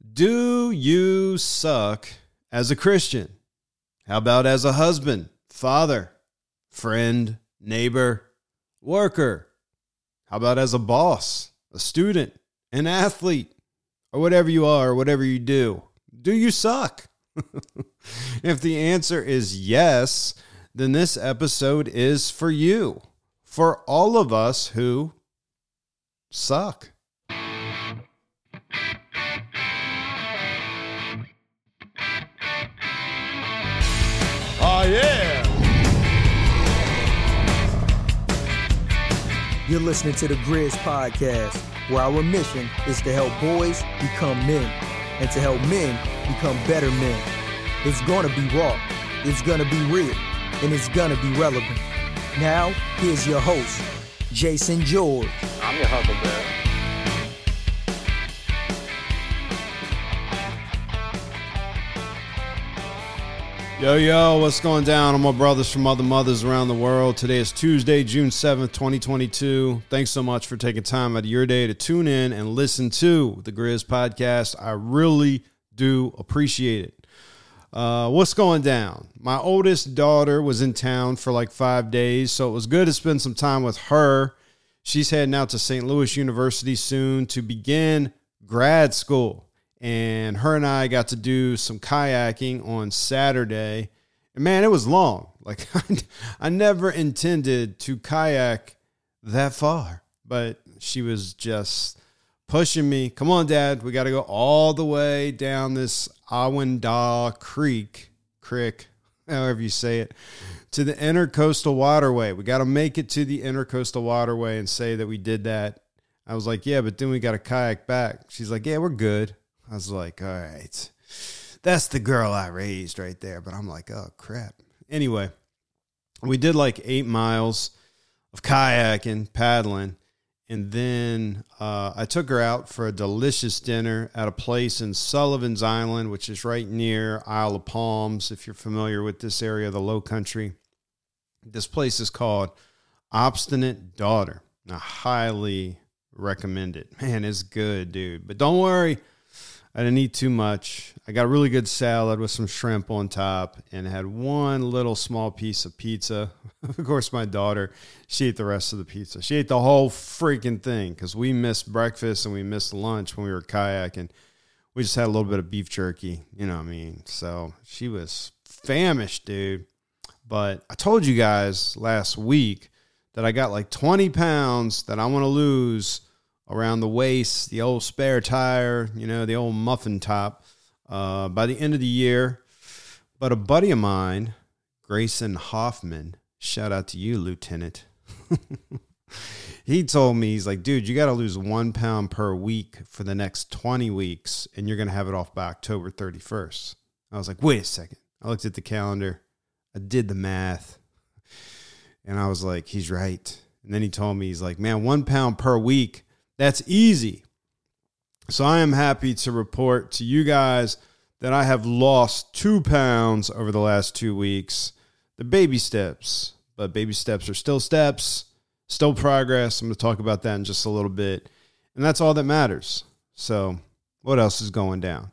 Do you suck as a Christian? How about as a husband, father, friend, neighbor, worker? How about as a boss, a student, an athlete, or whatever you are, whatever you do? Do you suck? if the answer is yes, then this episode is for you, for all of us who suck. You're listening to the Grizz Podcast, where our mission is to help boys become men and to help men become better men. It's gonna be raw, it's gonna be real, and it's gonna be relevant. Now, here's your host, Jason George. I'm your Huckleberry. Yo, yo, what's going down? I'm my brothers from other mothers around the world. Today is Tuesday, June 7th, 2022. Thanks so much for taking time out of your day to tune in and listen to the Grizz podcast. I really do appreciate it. Uh, what's going down? My oldest daughter was in town for like five days, so it was good to spend some time with her. She's heading out to St. Louis University soon to begin grad school and her and I got to do some kayaking on Saturday. And man, it was long. Like I never intended to kayak that far, but she was just pushing me. Come on, Dad, we got to go all the way down this Awendaw Creek, creek, however you say it, to the intercoastal waterway. We got to make it to the intercoastal waterway and say that we did that. I was like, yeah, but then we got to kayak back. She's like, yeah, we're good. I was like, all right, that's the girl I raised right there. But I'm like, oh crap. Anyway, we did like eight miles of kayaking, paddling, and then uh, I took her out for a delicious dinner at a place in Sullivan's Island, which is right near Isle of Palms. If you're familiar with this area of the Low Country, this place is called Obstinate Daughter. I highly recommend it. Man, it's good, dude. But don't worry I didn't eat too much. I got a really good salad with some shrimp on top and had one little small piece of pizza. of course, my daughter, she ate the rest of the pizza. She ate the whole freaking thing because we missed breakfast and we missed lunch when we were kayaking. We just had a little bit of beef jerky, you know what I mean? So she was famished, dude. But I told you guys last week that I got like 20 pounds that I want to lose around the waist, the old spare tire, you know, the old muffin top uh, by the end of the year. But a buddy of mine, Grayson Hoffman, shout out to you, Lieutenant. he told me, he's like, dude, you got to lose one pound per week for the next 20 weeks, and you're going to have it off by October 31st. I was like, wait a second. I looked at the calendar, I did the math, and I was like, he's right. And then he told me, he's like, man, one pound per week that's easy. So I am happy to report to you guys that I have lost two pounds over the last two weeks. The baby steps, but baby steps are still steps, still progress. I'm going to talk about that in just a little bit. And that's all that matters. So, what else is going down?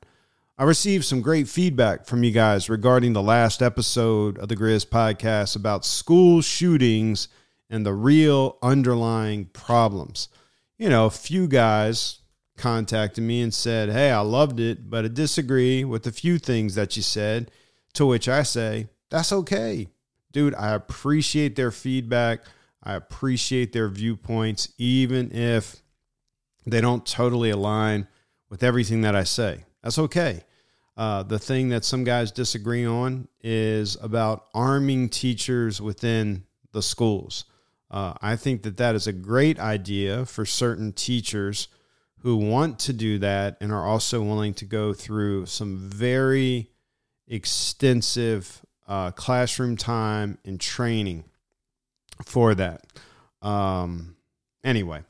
I received some great feedback from you guys regarding the last episode of the Grizz podcast about school shootings and the real underlying problems you know, a few guys contacted me and said, Hey, I loved it, but I disagree with a few things that you said. To which I say, That's okay. Dude, I appreciate their feedback. I appreciate their viewpoints, even if they don't totally align with everything that I say. That's okay. Uh, the thing that some guys disagree on is about arming teachers within the schools. Uh, I think that that is a great idea for certain teachers who want to do that and are also willing to go through some very extensive uh, classroom time and training for that. Um, anyway,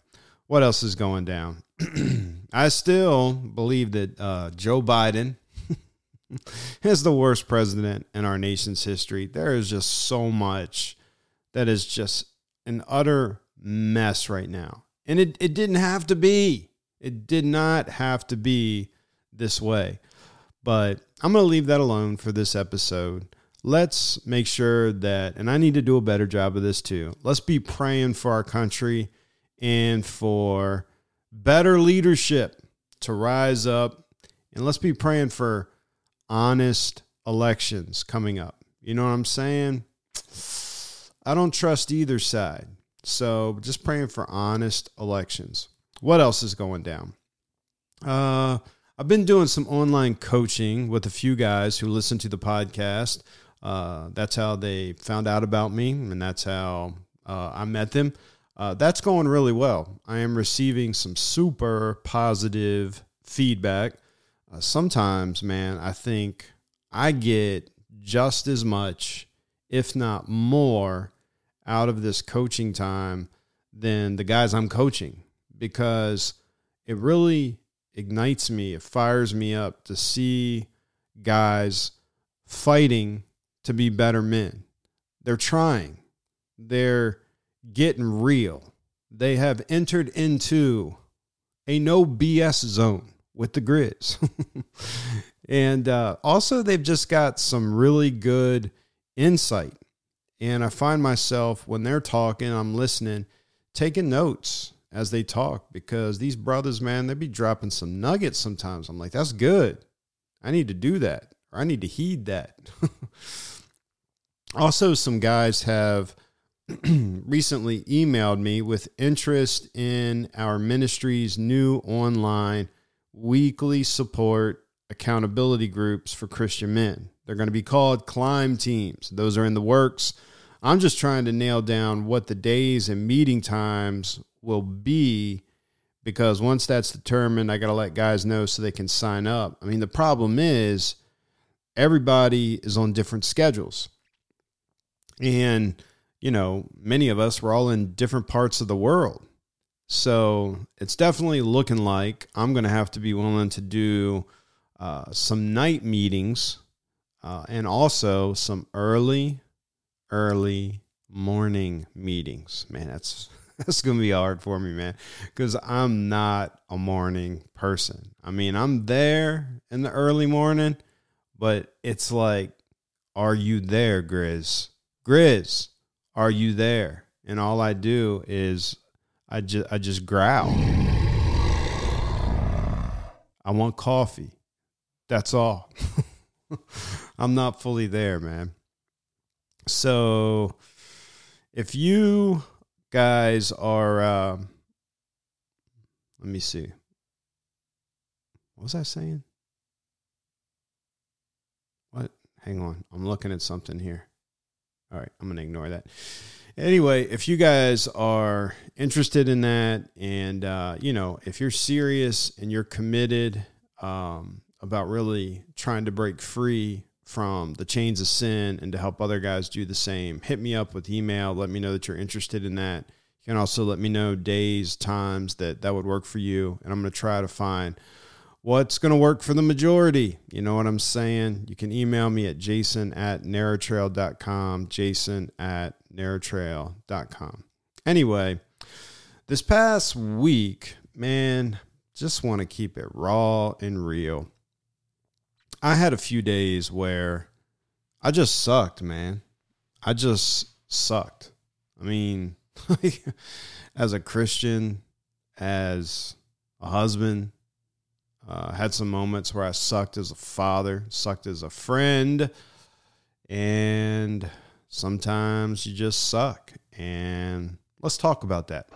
what else is going down? I still believe that uh, Joe Biden is the worst president in our nation's history. There is just so much that is just an utter mess right now. And it, it didn't have to be. It did not have to be this way. But I'm going to leave that alone for this episode. Let's make sure that, and I need to do a better job of this too. Let's be praying for our country and for better leadership to rise up. And let's be praying for honest elections coming up. You know what I'm saying? I don't trust either side. So just praying for honest elections. What else is going down? Uh, I've been doing some online coaching with a few guys who listen to the podcast. Uh, that's how they found out about me, and that's how uh, I met them. Uh, that's going really well. I am receiving some super positive feedback. Uh, sometimes, man, I think I get just as much, if not more, out of this coaching time than the guys I'm coaching because it really ignites me, it fires me up to see guys fighting to be better men. They're trying, they're getting real. They have entered into a no BS zone with the Grizz. and uh, also, they've just got some really good insight. And I find myself when they're talking, I'm listening, taking notes as they talk because these brothers, man, they be dropping some nuggets sometimes. I'm like, that's good. I need to do that or I need to heed that. also, some guys have recently emailed me with interest in our ministry's new online weekly support accountability groups for Christian men. They're going to be called climb teams. Those are in the works. I'm just trying to nail down what the days and meeting times will be because once that's determined, I got to let guys know so they can sign up. I mean, the problem is everybody is on different schedules. And, you know, many of us, we're all in different parts of the world. So it's definitely looking like I'm going to have to be willing to do uh, some night meetings uh, and also some early, early morning meetings. Man, that's that's gonna be hard for me, man, because I'm not a morning person. I mean, I'm there in the early morning, but it's like, are you there, Grizz? Grizz, are you there? And all I do is I just I just growl. I want coffee. That's all. I'm not fully there, man. So if you guys are uh, let me see. What was I saying? What? Hang on. I'm looking at something here. All right, I'm going to ignore that. Anyway, if you guys are interested in that, and uh, you know, if you're serious and you're committed um, about really trying to break free from the chains of sin and to help other guys do the same, hit me up with email. Let me know that you're interested in that. You can also let me know days, times that that would work for you, and I'm going to try to find what's going to work for the majority. You know what I'm saying? You can email me at jason at narrowtrail.com, jason at narrowtrail.com. Anyway, this past week, man, just want to keep it raw and real. I had a few days where I just sucked, man. I just sucked. I mean, as a Christian, as a husband, uh, had some moments where I sucked as a father, sucked as a friend, and sometimes you just suck. And let's talk about that.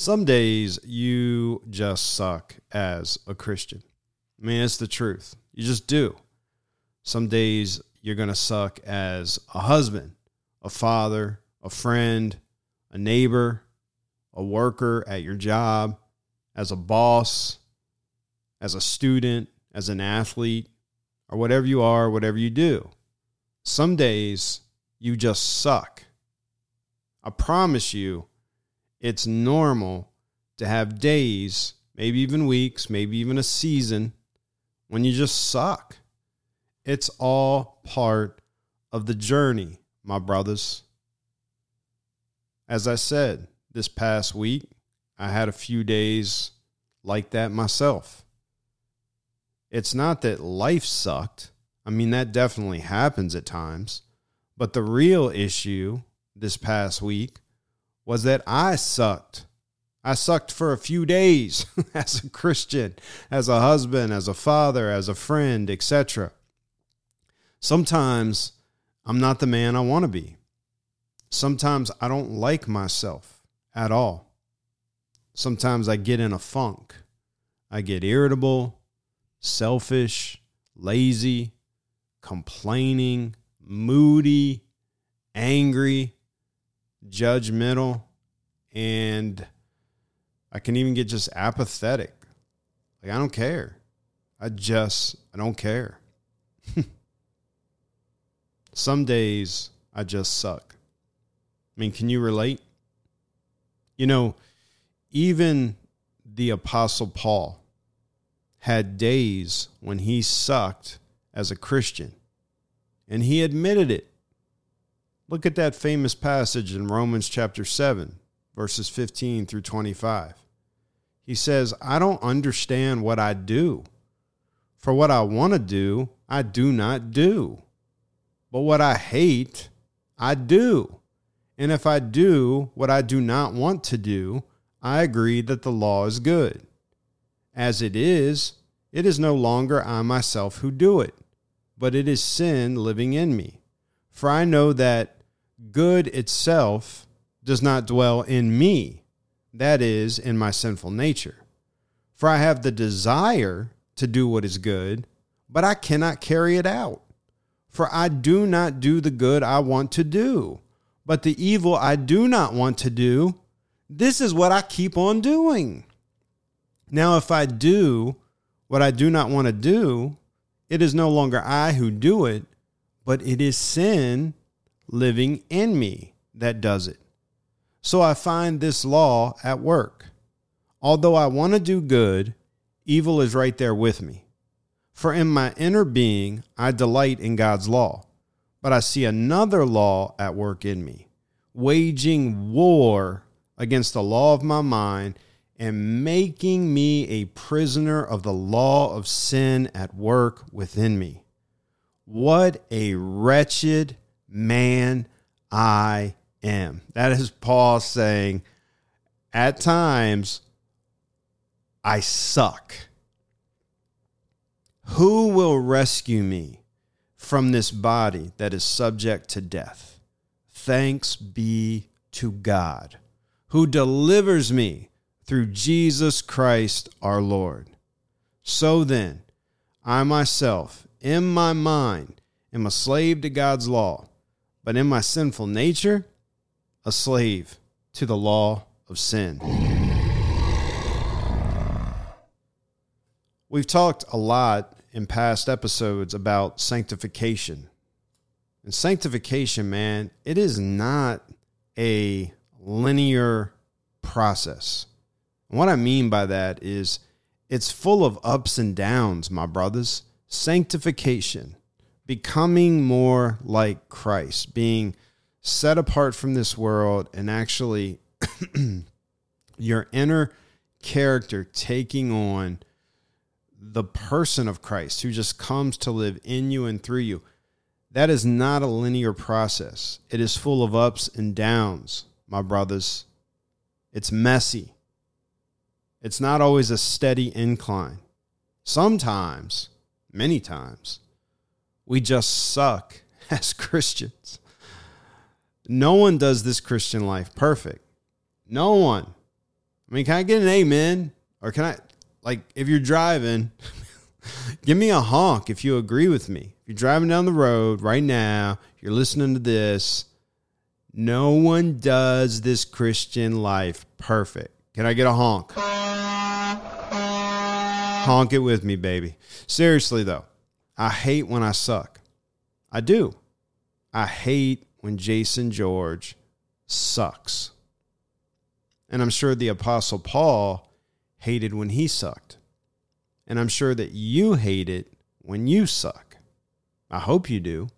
Some days you just suck as a Christian. I mean, it's the truth. You just do. Some days you're going to suck as a husband, a father, a friend, a neighbor, a worker at your job as a boss, as a student, as an athlete, or whatever you are, whatever you do. Some days you just suck. I promise you, it's normal to have days, maybe even weeks, maybe even a season when you just suck. It's all part of the journey, my brothers. As I said, this past week, I had a few days like that myself. It's not that life sucked. I mean, that definitely happens at times. But the real issue this past week was that I sucked. I sucked for a few days as a Christian, as a husband, as a father, as a friend, etc. Sometimes I'm not the man I want to be. Sometimes I don't like myself at all. Sometimes I get in a funk. I get irritable, selfish, lazy, complaining, moody, angry, judgmental, and I can even get just apathetic. Like, I don't care. I just, I don't care. Some days I just suck. I mean, can you relate? You know, even the Apostle Paul had days when he sucked as a Christian, and he admitted it. Look at that famous passage in Romans chapter 7, verses 15 through 25. He says, I don't understand what I do. For what I want to do, I do not do. But what I hate, I do. And if I do what I do not want to do, I agree that the law is good. As it is, it is no longer I myself who do it, but it is sin living in me. For I know that good itself does not dwell in me, that is, in my sinful nature. For I have the desire to do what is good, but I cannot carry it out. For I do not do the good I want to do, but the evil I do not want to do, this is what I keep on doing. Now, if I do what I do not want to do, it is no longer I who do it, but it is sin living in me that does it. So I find this law at work. Although I want to do good, evil is right there with me. For in my inner being, I delight in God's law, but I see another law at work in me, waging war against the law of my mind and making me a prisoner of the law of sin at work within me. What a wretched man I am. That is Paul saying, at times, I suck. Who will rescue me from this body that is subject to death? Thanks be to God, who delivers me through Jesus Christ our Lord. So then, I myself, in my mind, am a slave to God's law, but in my sinful nature, a slave to the law of sin. We've talked a lot in past episodes about sanctification. And sanctification, man, it is not a linear process. And what I mean by that is it's full of ups and downs, my brothers. Sanctification, becoming more like Christ, being set apart from this world, and actually your inner character taking on the person of Christ who just comes to live in you and through you. That is not a linear process. It is full of ups and downs, my brothers. It's messy. It's not always a steady incline. Sometimes, many times, we just suck as Christians. No one does this Christian life perfect. No one. I mean, can I get an amen? Or can I, like if you're driving, give me a honk if you agree with me. If you're driving down the road right now, you're listening to this. No one does this Christian life perfect. Can I get a honk? Honk it with me, baby. Seriously, though, I hate when I suck. I do. I hate when Jason George sucks. And I'm sure the Apostle Paul hated when he sucked. And I'm sure that you hate it when you suck. I hope you do.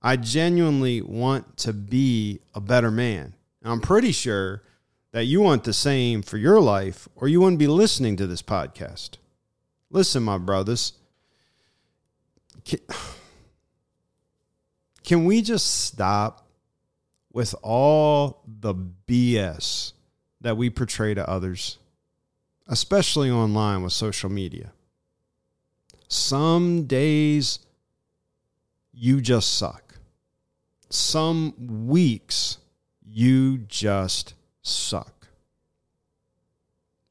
I genuinely want to be a better man. And I'm pretty sure that you want the same for your life, or you wouldn't be listening to this podcast. Listen, my brothers. Can, can we just stop with all the BS that we portray to others, especially online with social media? Some days you just suck. Some weeks you just suck.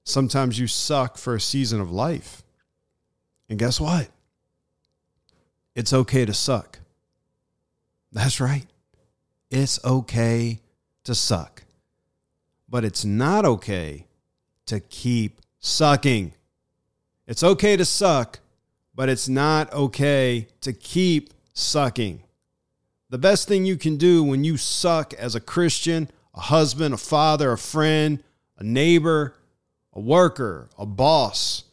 Sometimes you suck for a season of life. And guess what? It's okay to suck. That's right. It's okay to suck. But it's not okay to keep sucking. It's okay to suck, but it's not okay to keep sucking. The best thing you can do when you suck as a Christian, a husband, a father, a friend, a neighbor, a worker, a boss,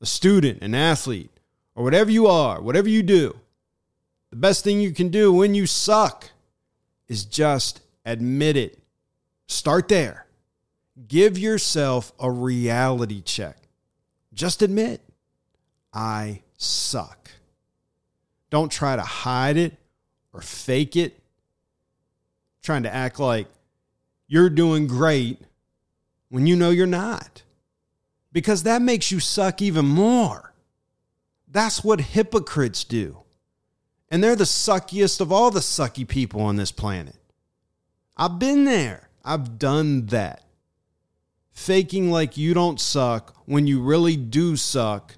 a student, an athlete, or whatever you are, whatever you do, the best thing you can do when you suck is just admit it. Start there. Give yourself a reality check. Just admit, I suck. Don't try to hide it or fake it. Trying to act like you're doing great when you know you're not. Because that makes you suck even more. That's what hypocrites do. And they're the suckiest of all the sucky people on this planet. I've been there, I've done that. Faking like you don't suck when you really do suck,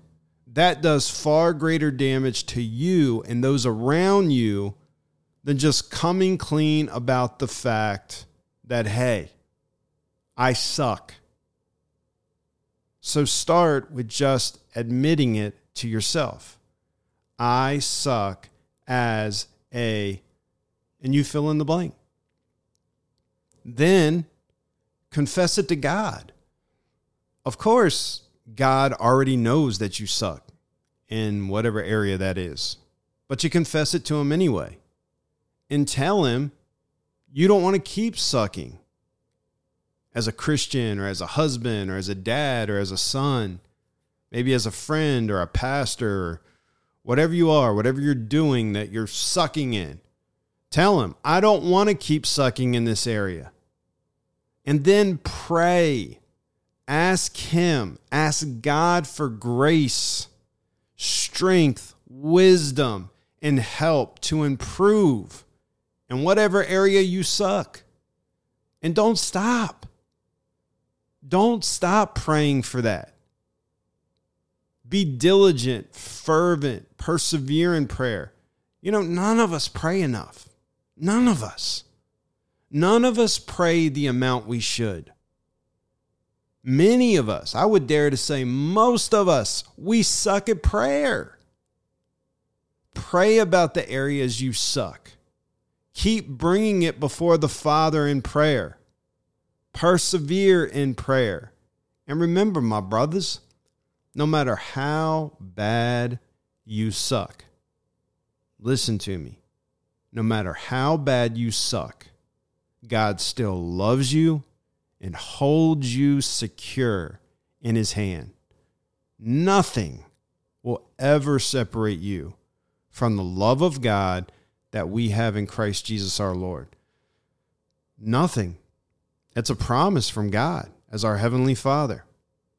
that does far greater damage to you and those around you than just coming clean about the fact that, hey, I suck. So start with just admitting it to yourself. I suck as a, and you fill in the blank. Then confess it to God. Of course, God already knows that you suck in whatever area that is, but you confess it to Him anyway and tell Him you don't want to keep sucking as a Christian or as a husband or as a dad or as a son, maybe as a friend or a pastor whatever you are, whatever you're doing that you're sucking in, tell him, I don't want to keep sucking in this area. And then pray. Ask him, ask God for grace, strength, wisdom, and help to improve in whatever area you suck. And don't stop. Don't stop praying for that. Be diligent, fervent, persevere in prayer. You know, none of us pray enough. None of us. None of us pray the amount we should. Many of us, I would dare to say most of us, we suck at prayer. Pray about the areas you suck. Keep bringing it before the Father in prayer. Persevere in prayer. And remember, my brothers, no matter how bad you suck, listen to me. No matter how bad you suck, God still loves you and holds you secure in his hand. Nothing will ever separate you from the love of God that we have in Christ Jesus our Lord. Nothing. It's a promise from God as our Heavenly Father.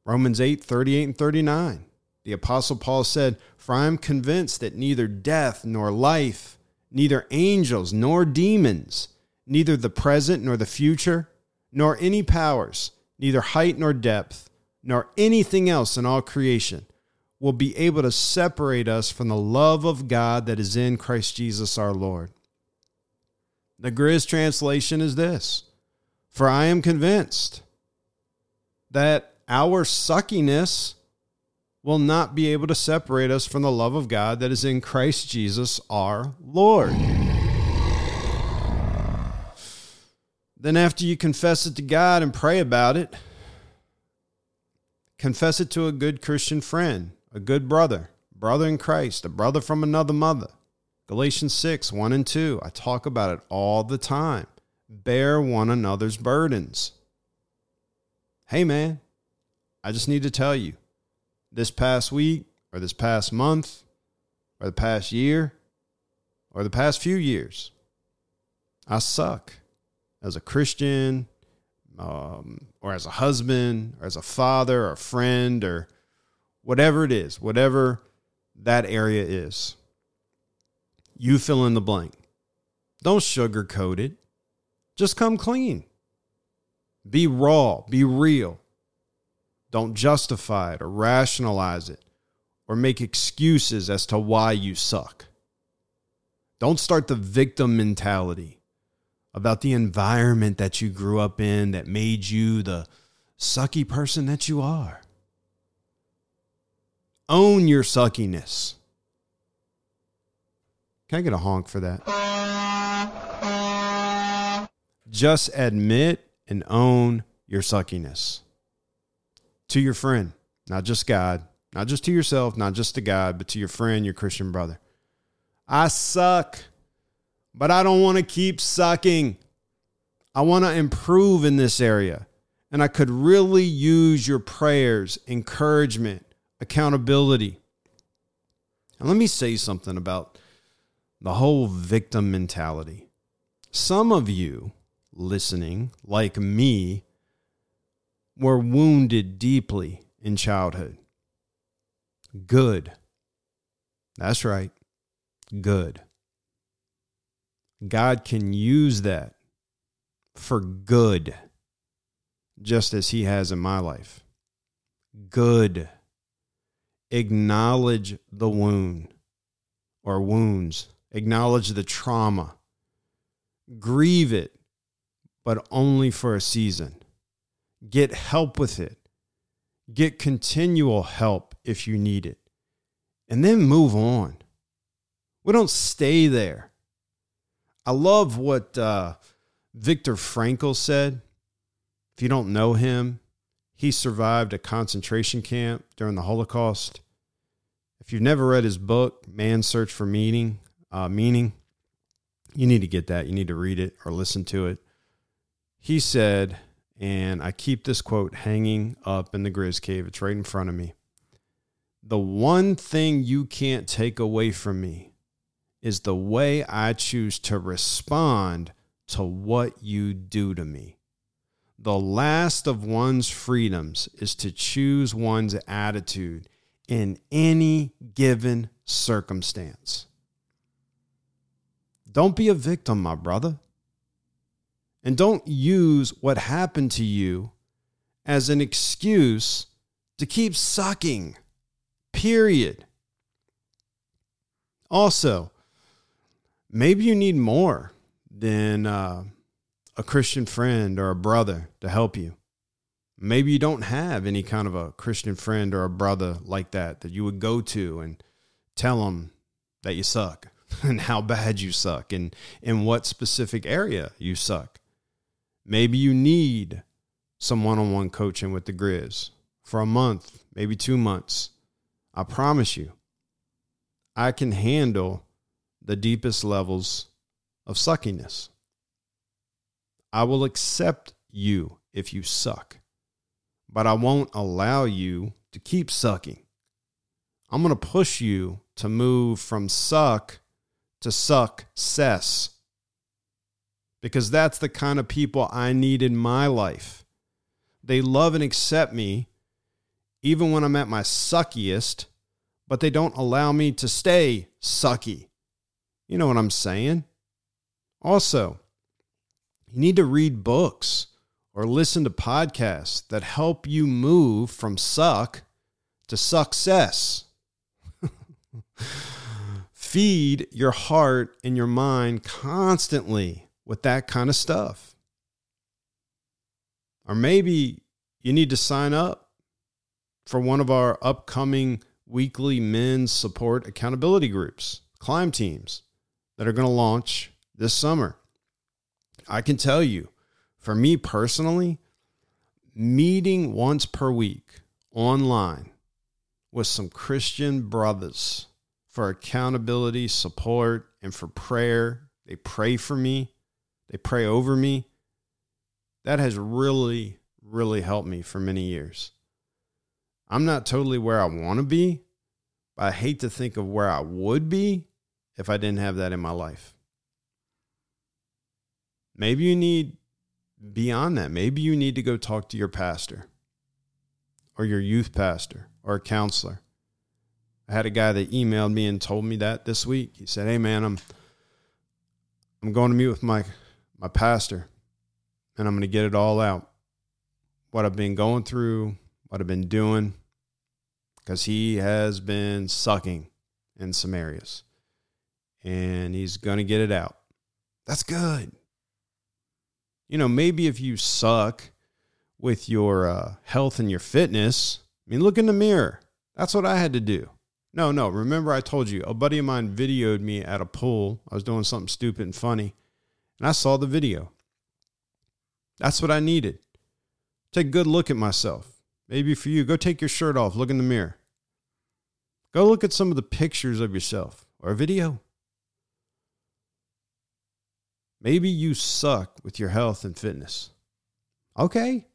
Romans 8, 38 and 39. The Apostle Paul said, For I am convinced that neither death nor life, neither angels nor demons, neither the present nor the future, nor any powers, neither height nor depth, nor anything else in all creation will be able to separate us from the love of God that is in Christ Jesus our Lord. The Grizz translation is this For I am convinced that our suckiness will not be able to separate us from the love of God that is in Christ Jesus our Lord. Then, after you confess it to God and pray about it, confess it to a good Christian friend, a good brother, brother in Christ, a brother from another mother. Galatians 6, 1 and 2. I talk about it all the time. Bear one another's burdens. hey, man, I just need to tell you this past week or this past month or the past year or the past few years, I suck as a Christian um, or as a husband or as a father or a friend or whatever it is, whatever that area is. You fill in the blank. Don't sugarcoat it. Just come clean. Be raw, be real. Don't justify it or rationalize it or make excuses as to why you suck. Don't start the victim mentality about the environment that you grew up in that made you the sucky person that you are. Own your suckiness. Can I get a honk for that? Just admit and own your suckiness to your friend, not just God, not just to yourself, not just to God, but to your friend, your Christian brother. I suck, but I don't want to keep sucking. I want to improve in this area. And I could really use your prayers, encouragement, accountability. And let me say something about the whole victim mentality. Some of you listening, like me, were wounded deeply in childhood. Good. That's right. Good. God can use that for good, just as He has in my life. Good. Acknowledge the wound or wounds, acknowledge the trauma, grieve it, but only for a season. Get help with it. Get continual help if you need it. And then move on. We don't stay there. I love what uh, Viktor Frankl said. If you don't know him, he survived a concentration camp during the Holocaust. If you've never read his book, Man's Search for Meaning, uh, Meaning, you need to get that. You need to read it or listen to it. He said, and I keep this quote hanging up in the Grizz Cave. It's right in front of me. The one thing you can't take away from me is the way I choose to respond to what you do to me. The last of one's freedoms is to choose one's attitude in any given circumstance. Don't be a victim, my brother. And don't use what happened to you as an excuse to keep sucking. Period. Also, maybe you need more than uh, a Christian friend or a brother to help you. Maybe you don't have any kind of a Christian friend or a brother like that that you would go to and tell them that you suck and how bad you suck and in what specific area you suck. Maybe you need some one on one coaching with the Grizz for a month, maybe two months. I promise you, I can handle the deepest levels of suckiness. I will accept you if you suck, but I won't allow you to keep sucking. I'm going to push you to move from suck to suck success because that's the kind of people I need in my life. They love and accept me even when I'm at my suckiest, but they don't allow me to stay sucky. You know what I'm saying? Also, you need to read books or listen to podcasts that help you move from suck to success. Feed your heart and your mind constantly with that kind of stuff. Or maybe you need to sign up for one of our upcoming weekly men's support accountability groups, climb teams that are going to launch this summer. I can tell you, for me personally, meeting once per week online with some Christian brothers for accountability, support, and for prayer. They pray for me, they pray over me. That has really, really helped me for many years. I'm not totally where I want to be, but I hate to think of where I would be if I didn't have that in my life. Maybe you need beyond that. Maybe you need to go talk to your pastor or your youth pastor or a counselor. I had a guy that emailed me and told me that this week. He said, "Hey man, I'm I'm going to meet with my my pastor and I'm going to get it all out. What I've been going through, what I've been doing cuz he has been sucking in some areas. And he's going to get it out. That's good you know, maybe if you suck with your uh, health and your fitness, I mean, look in the mirror. That's what I had to do. No, no. Remember, I told you a buddy of mine videoed me at a pool. I was doing something stupid and funny, and I saw the video. That's what I needed. Take a good look at myself. Maybe for you, go take your shirt off, look in the mirror. Go look at some of the pictures of yourself or a video. Maybe you suck with your health and fitness. Okay.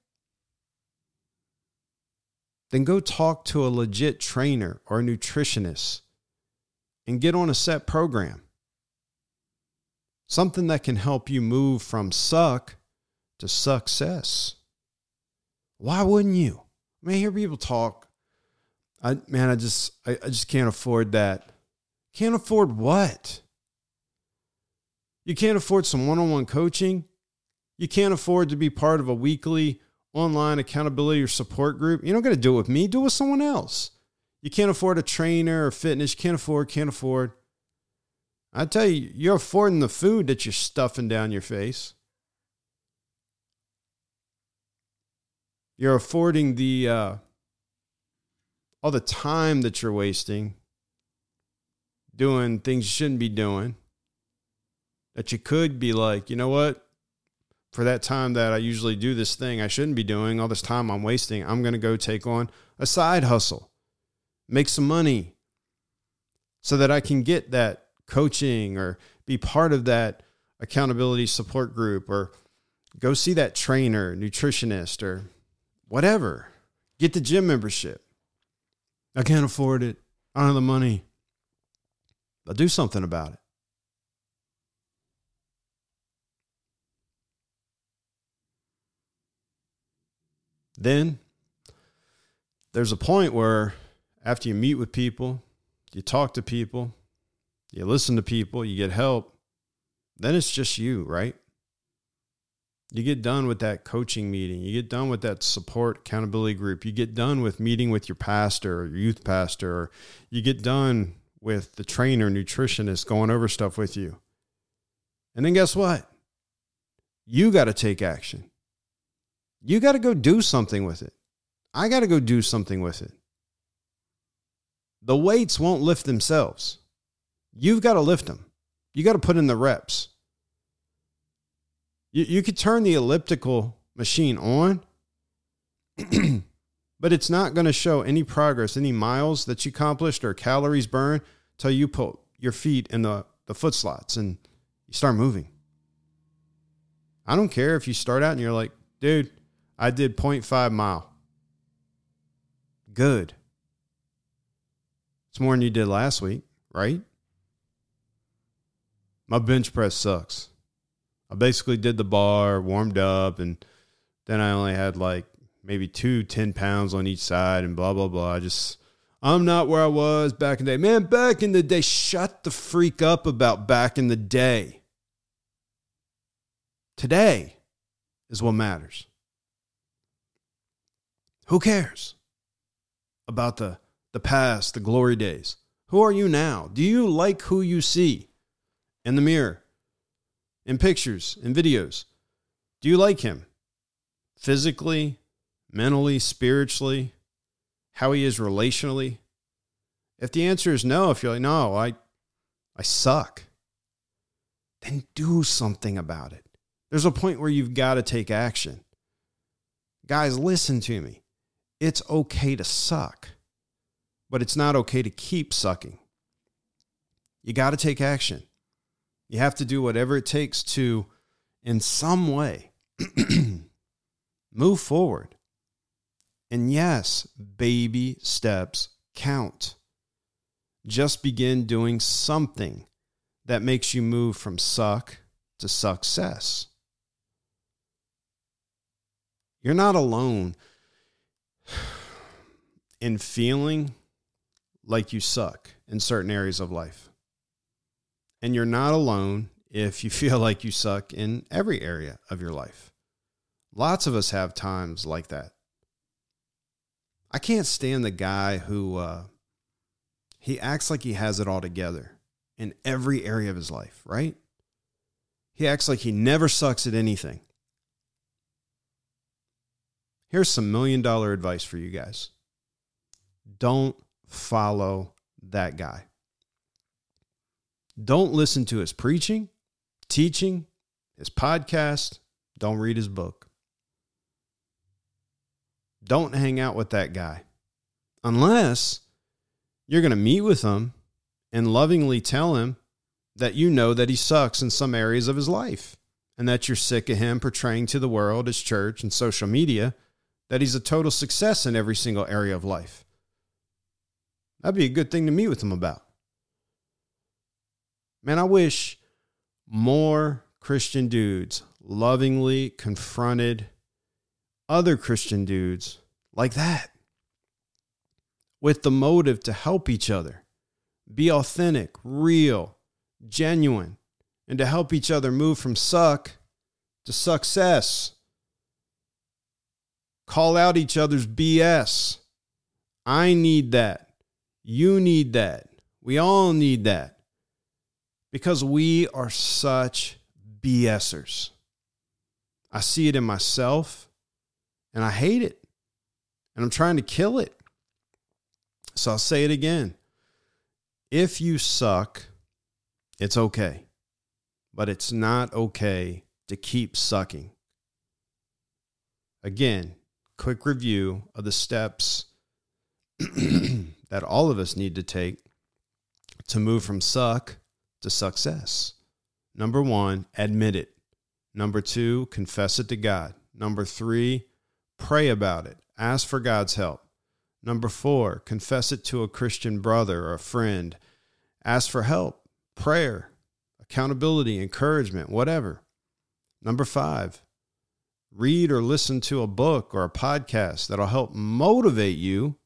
Then go talk to a legit trainer or a nutritionist and get on a set program. Something that can help you move from suck to success. Why wouldn't you? I mean, I hear people talk. I man, I just I, I just can't afford that. Can't afford what? You can't afford some one on one coaching. You can't afford to be part of a weekly online accountability or support group. You don't got to do it with me, do it with someone else. You can't afford a trainer or fitness. You can't afford, can't afford. I tell you, you're affording the food that you're stuffing down your face. You're affording the uh, all the time that you're wasting doing things you shouldn't be doing that you could be like, you know what? For that time that I usually do this thing I shouldn't be doing, all this time I'm wasting, I'm going to go take on a side hustle, make some money so that I can get that coaching or be part of that accountability support group or go see that trainer, nutritionist, or whatever. Get the gym membership. I can't afford it. I don't have the money. I'll do something about it. Then there's a point where after you meet with people, you talk to people, you listen to people, you get help, then it's just you, right? You get done with that coaching meeting, you get done with that support accountability group, you get done with meeting with your pastor or your youth pastor, or you get done with the trainer, nutritionist going over stuff with you. And then guess what? You got to take action. You got to go do something with it. I got to go do something with it. The weights won't lift themselves. You've got to lift them. You got to put in the reps. You, you could turn the elliptical machine on, but it's not going to show any progress, any miles that you accomplished or calories burned till you put your feet in the, the foot slots and you start moving. I don't care if you start out and you're like, dude, I did 0.5 mile. Good. It's more than you did last week, right? My bench press sucks. I basically did the bar, warmed up, and then I only had like maybe two 10 pounds on each side and blah, blah, blah. I just, I'm not where I was back in the day. Man, back in the day, shut the freak up about back in the day. Today is what matters. Who cares about the, the past, the glory days? Who are you now? Do you like who you see in the mirror, in pictures, in videos? Do you like him physically, mentally, spiritually, how he is relationally? If the answer is no, if you're like, no, I, I suck, then do something about it. There's a point where you've got to take action. Guys, listen to me it's okay to suck, but it's not okay to keep sucking. You got to take action. You have to do whatever it takes to, in some way, Move forward. And yes, baby steps count. Just begin doing something that makes you move from suck to success. You're not alone in feeling like you suck in certain areas of life. And you're not alone if you feel like you suck in every area of your life. Lots of us have times like that. I can't stand the guy who uh, he acts like he has it all together in every area of his life, right? He acts like he never sucks at anything. Here's some million dollar advice for you guys don't follow that guy. Don't listen to his preaching, teaching, his podcast. Don't read his book. Don't hang out with that guy unless you're going to meet with him and lovingly tell him that you know that he sucks in some areas of his life and that you're sick of him portraying to the world, his church, and social media that he's a total success in every single area of life. That'd be a good thing to meet with him about. Man, I wish more Christian dudes lovingly confronted other Christian dudes like that with the motive to help each other, be authentic, real, genuine, and to help each other move from suck to success. Call out each other's BS. I need that. You need that. We all need that. Because we are such BSers. I see it in myself and I hate it. And I'm trying to kill it. So I'll say it again. If you suck, it's okay. But it's not okay to keep sucking. Again, quick review of the steps that all of us need to take to move from suck to success. Number one, admit it. Number two, confess it to God. Number three, pray about it. Ask for God's help. Number four, confess it to a Christian brother or a friend. Ask for help, prayer, accountability, encouragement, whatever. Number five, read or listen to a book or a podcast that'll help motivate you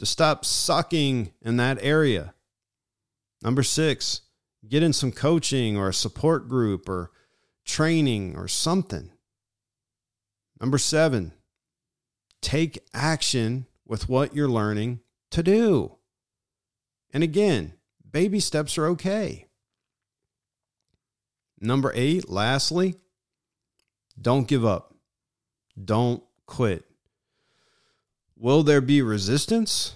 to stop sucking in that area. Number six, get in some coaching or a support group or training or something. Number seven, take action with what you're learning to do. And again, baby steps are okay. Number eight, lastly, don't give up. Don't quit. Will there be resistance,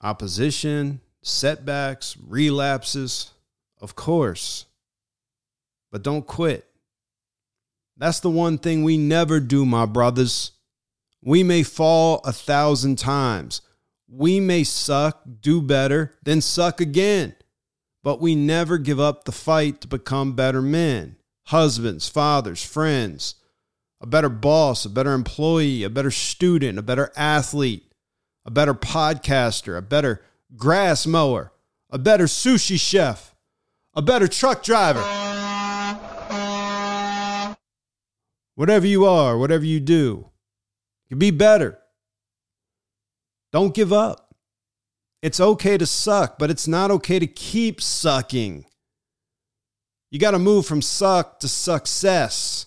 opposition, setbacks, relapses? Of course. But don't quit. That's the one thing we never do, my brothers. We may fall a thousand times. We may suck, do better, then suck again. But we never give up the fight to become better men, husbands, fathers, friends, a better boss, a better employee, a better student, a better athlete, a better podcaster, a better grass mower, a better sushi chef, a better truck driver. Whatever you are, whatever you do, you can be better. Don't give up. It's okay to suck, but it's not okay to keep sucking. You got to move from suck to success.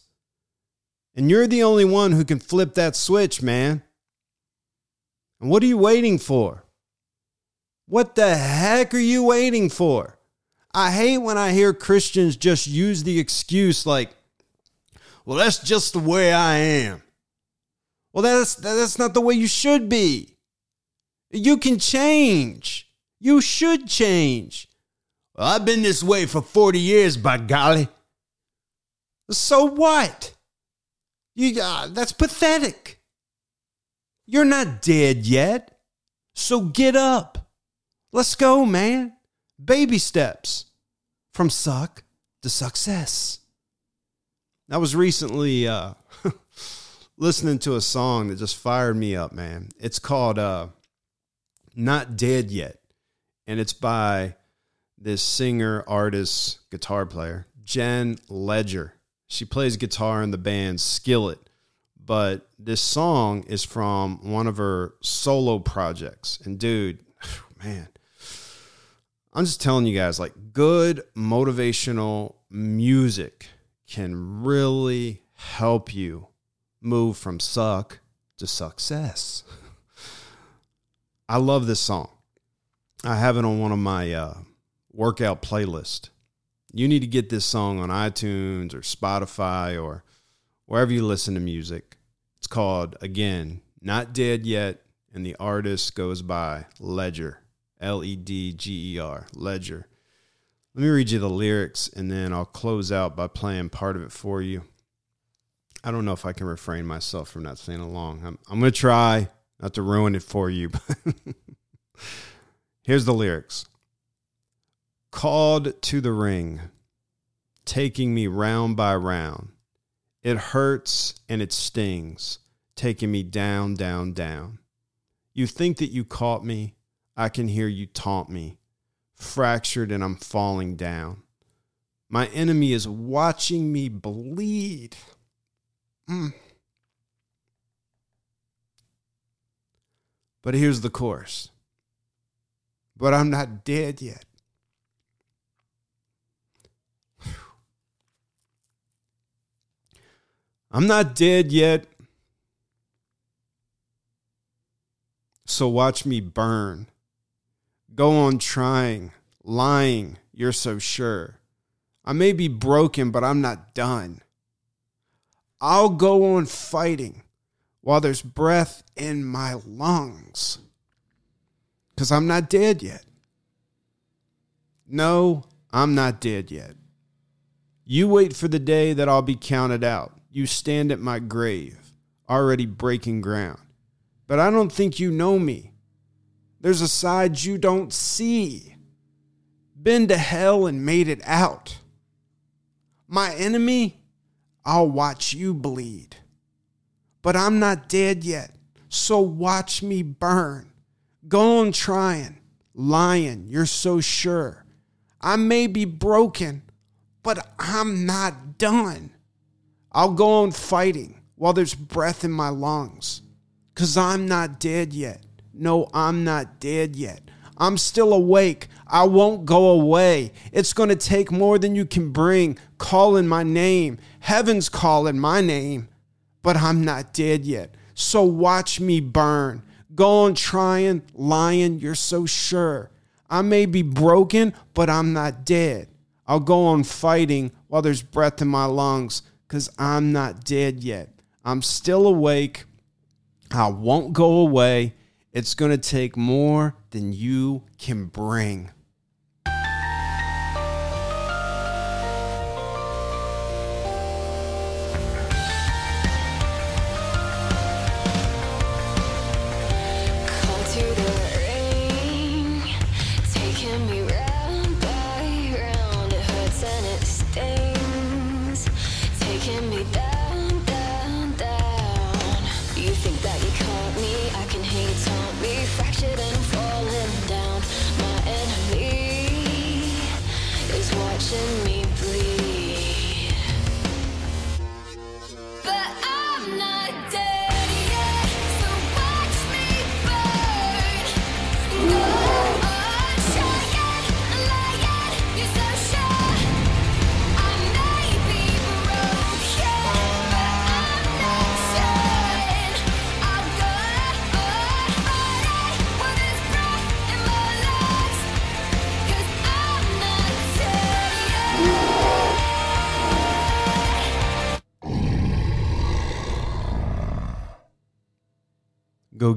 And you're the only one who can flip that switch, man. And what are you waiting for? What the heck are you waiting for? I hate when I hear Christians just use the excuse like, well, that's just the way I am. Well, that's, that's not the way you should be. You can change. You should change. Well, I've been this way for 40 years, by golly. So what? You, uh, that's pathetic. You're not dead yet. So get up. Let's go, man. Baby steps from suck to success. I was recently uh, listening to a song that just fired me up, man. It's called uh, Not Dead Yet. And it's by this singer, artist, guitar player, Jen Ledger. She plays guitar in the band Skillet. But this song is from one of her solo projects. And dude, man, I'm just telling you guys like good motivational music can really help you move from suck to success. I love this song. I have it on one of my uh, workout playlists. You need to get this song on iTunes or Spotify or wherever you listen to music. It's called, again, Not Dead Yet, and the artist goes by Ledger, L E D G E R, Ledger. Let me read you the lyrics and then I'll close out by playing part of it for you. I don't know if I can refrain myself from not saying along. I'm, I'm going to try not to ruin it for you. Here's the lyrics Called to the ring, taking me round by round. It hurts and it stings, taking me down, down, down. You think that you caught me. I can hear you taunt me. Fractured and I'm falling down. My enemy is watching me bleed. Mm. But here's the chorus. But I'm not dead yet. I'm not dead yet. So watch me burn. Go on trying, lying, you're so sure. I may be broken, but I'm not done. I'll go on fighting while there's breath in my lungs. Because I'm not dead yet. No, I'm not dead yet. You wait for the day that I'll be counted out. You stand at my grave, already breaking ground. But I don't think you know me. There's a side you don't see. Been to hell and made it out. My enemy, I'll watch you bleed. But I'm not dead yet, so watch me burn. Go on trying, lying, you're so sure. I may be broken, but I'm not done. I'll go on fighting while there's breath in my lungs. Because I'm not dead yet. No, I'm not dead yet. I'm still awake. I won't go away. It's going to take more than you can bring, calling my name. Heaven's calling my name, but I'm not dead yet. So watch me burn. Go on trying, lying, you're so sure. I may be broken, but I'm not dead. I'll go on fighting while there's breath in my lungs because I'm not dead yet. I'm still awake. I won't go away. It's going to take more than you can bring.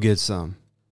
Get some.